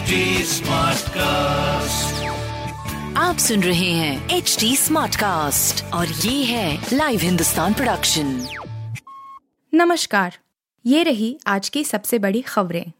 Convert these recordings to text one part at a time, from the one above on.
HD Smartcast. आप सुन रहे हैं एच डी स्मार्ट कास्ट और ये है लाइव हिंदुस्तान प्रोडक्शन नमस्कार ये रही आज की सबसे बड़ी खबरें।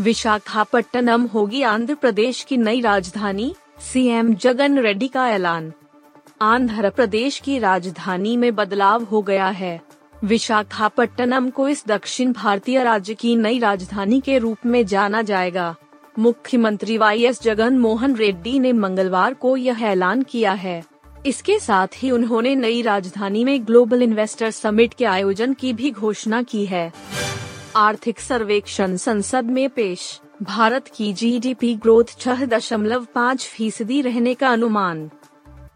विशाखापट्टनम होगी आंध्र प्रदेश की नई राजधानी सीएम जगन रेड्डी का ऐलान। आंध्र प्रदेश की राजधानी में बदलाव हो गया है। विशाखापट्टनम को इस दक्षिण भारतीय राज्य की नई राजधानी के रूप में जाना जाएगा। मुख्यमंत्री वाई एस जगन मोहन रेड्डी ने मंगलवार को यह ऐलान किया है। इसके साथ ही उन्होंने नई राजधानी में ग्लोबल इन्वेस्टर समिट के आयोजन की भी घोषणा की है। आर्थिक सर्वेक्षण संसद में पेश। भारत की जीडीपी ग्रोथ छह दशमलव पाँच फ़ीसदी रहने का अनुमान।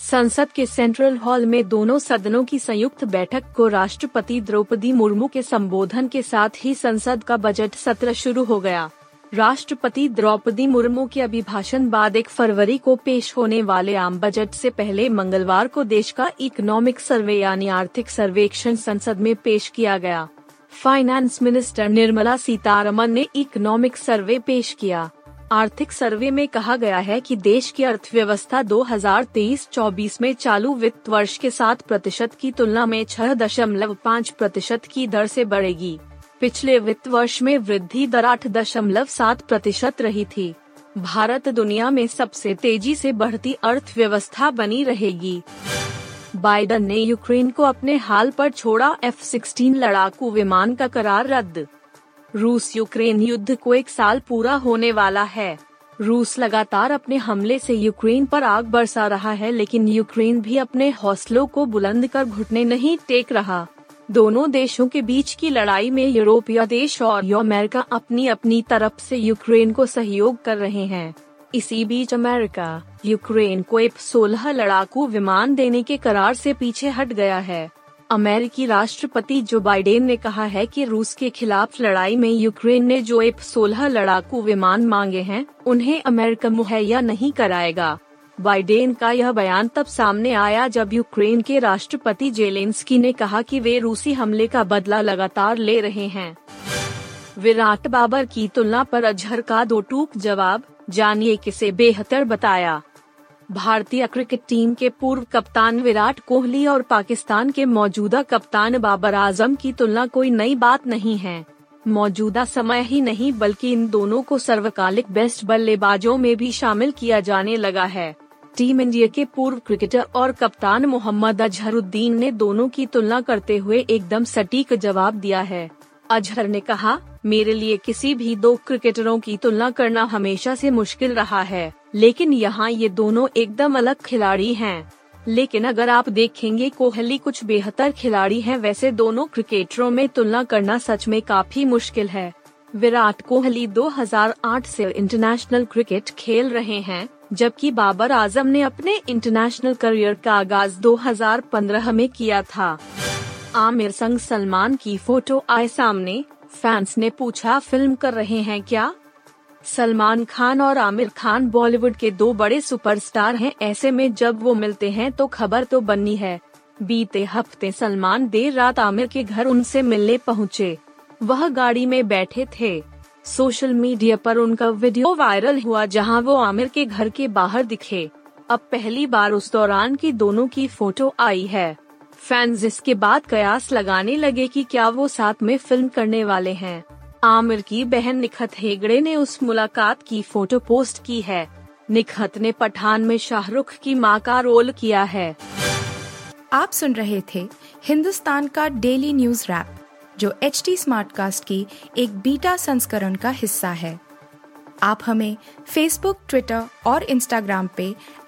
संसद के सेंट्रल हॉल में दोनों सदनों की संयुक्त बैठक को राष्ट्रपति द्रौपदी मुर्मू के संबोधन के साथ ही संसद का बजट सत्र शुरू हो गया। राष्ट्रपति द्रौपदी मुर्मू के अभिभाषण बाद एक फरवरी को पेश होने वाले आम बजट से पहले मंगलवार को देश का इकोनॉमिक सर्वे यानी आर्थिक सर्वेक्षण संसद में पेश किया गया। फाइनेंस मिनिस्टर निर्मला सीतारमन ने इकोनॉमिक सर्वे पेश किया। आर्थिक सर्वे में कहा गया है कि देश की अर्थव्यवस्था 2023-24 में चालू वित्त वर्ष के सात प्रतिशत की तुलना में छह दशमलव पाँच प्रतिशत की दर से बढ़ेगी। पिछले वित्त वर्ष में वृद्धि दर आठ दशमलव सात प्रतिशत रही थी। भारत दुनिया में सबसे तेज़ी से बढ़ती अर्थव्यवस्था बनी रहेगी। बाइडन ने यूक्रेन को अपने हाल पर छोड़ा एफ़ सिक्सटीन लड़ाकू विमान का करार रद्द। रूस यूक्रेन युद्ध को एक साल पूरा होने वाला है। रूस लगातार अपने हमले से यूक्रेन पर आग बरसा रहा है, लेकिन यूक्रेन भी अपने हौसलों को बुलंद कर घुटने नहीं टेक रहा। दोनों देशों के बीच की लड़ाई में यूरोपीय देश और अमेरिका अपनी अपनी तरफ़ से यूक्रेन को सहयोग कर रहे हैं। इसी बीच अमेरिका, यूक्रेन को एफ़ सोलह लड़ाकू विमान देने के करार से पीछे हट गया है। अमेरिकी राष्ट्रपति जो बाइडेन ने कहा है कि रूस के खिलाफ लड़ाई में यूक्रेन ने जो एफ़ सोलह लड़ाकू विमान मांगे हैं, उन्हें अमेरिका मुहैया नहीं कराएगा। बाइडेन का यह बयान तब सामने आया जब यूक्रेन के राष्ट्रपति जेलेंस्की ने कहा कि वे रूसी हमले का बदला लगातार ले रहे हैं। विराट बाबर की तुलना पर अजहर का दो टूक जवाब, जानिए किसे बेहतर बताया। भारतीय क्रिकेट टीम के पूर्व कप्तान विराट कोहली और पाकिस्तान के मौजूदा कप्तान बाबर आज़म की तुलना कोई नई बात नहीं है। मौजूदा समय ही नहीं, बल्कि इन दोनों को सर्वकालिक बेस्ट बल्लेबाजों में भी शामिल किया जाने लगा है। टीम इंडिया के पूर्व क्रिकेटर और कप्तान मोहम्मद अजहरुद्दीन ने दोनों की तुलना करते हुए एकदम सटीक जवाब दिया है। अजहर ने कहा, मेरे लिए किसी भी दो क्रिकेटरों की तुलना करना हमेशा से मुश्किल रहा है, लेकिन यहाँ ये दोनों एकदम अलग खिलाड़ी हैं। लेकिन अगर आप देखेंगे कोहली कुछ बेहतर खिलाड़ी हैं, वैसे दोनों क्रिकेटरों में तुलना करना सच में काफ़ी मुश्किल है विराट कोहली 2008 से इंटरनेशनल क्रिकेट खेल रहे हैं, जबकि बाबर आज़म ने अपने इंटरनेशनल करियर का आगाज़ 2015 में किया था आमिर संग सलमान की फ़ोटो आए सामने। फैंस ने पूछा, फ़िल्म कर रहे हैं क्या? सलमान खान और आमिर खान बॉलीवुड के दो बड़े सुपरस्टार हैं। ऐसे में जब वो मिलते हैं तो खबर तो बननी है। बीते हफ़्ते सलमान देर रात आमिर के घर उनसे मिलने पहुँचे। वह गाड़ी में बैठे थे। सोशल मीडिया पर उनका वीडियो वायरल हुआ जहाँ वो आमिर के घर के बाहर दिखे। अब पहली बार उस दौरान की दोनों की फ़ोटो आई है। फैंस इसके बाद कयास लगाने लगे कि क्या वो साथ में फ़िल्म करने वाले हैं। आमिर की बहन निखत हेगड़े ने उस मुलाकात की फ़ोटो पोस्ट की है। निखत ने पठान में शाहरुख की माँ का रोल किया है। आप सुन रहे थे हिंदुस्तान का डेली न्यूज़ रैप जो एच टी स्मार्ट कास्ट की एक बीटा संस्करण का हिस्सा है। आप हमें फेसबुक ट्विटर और इंस्टाग्राम पे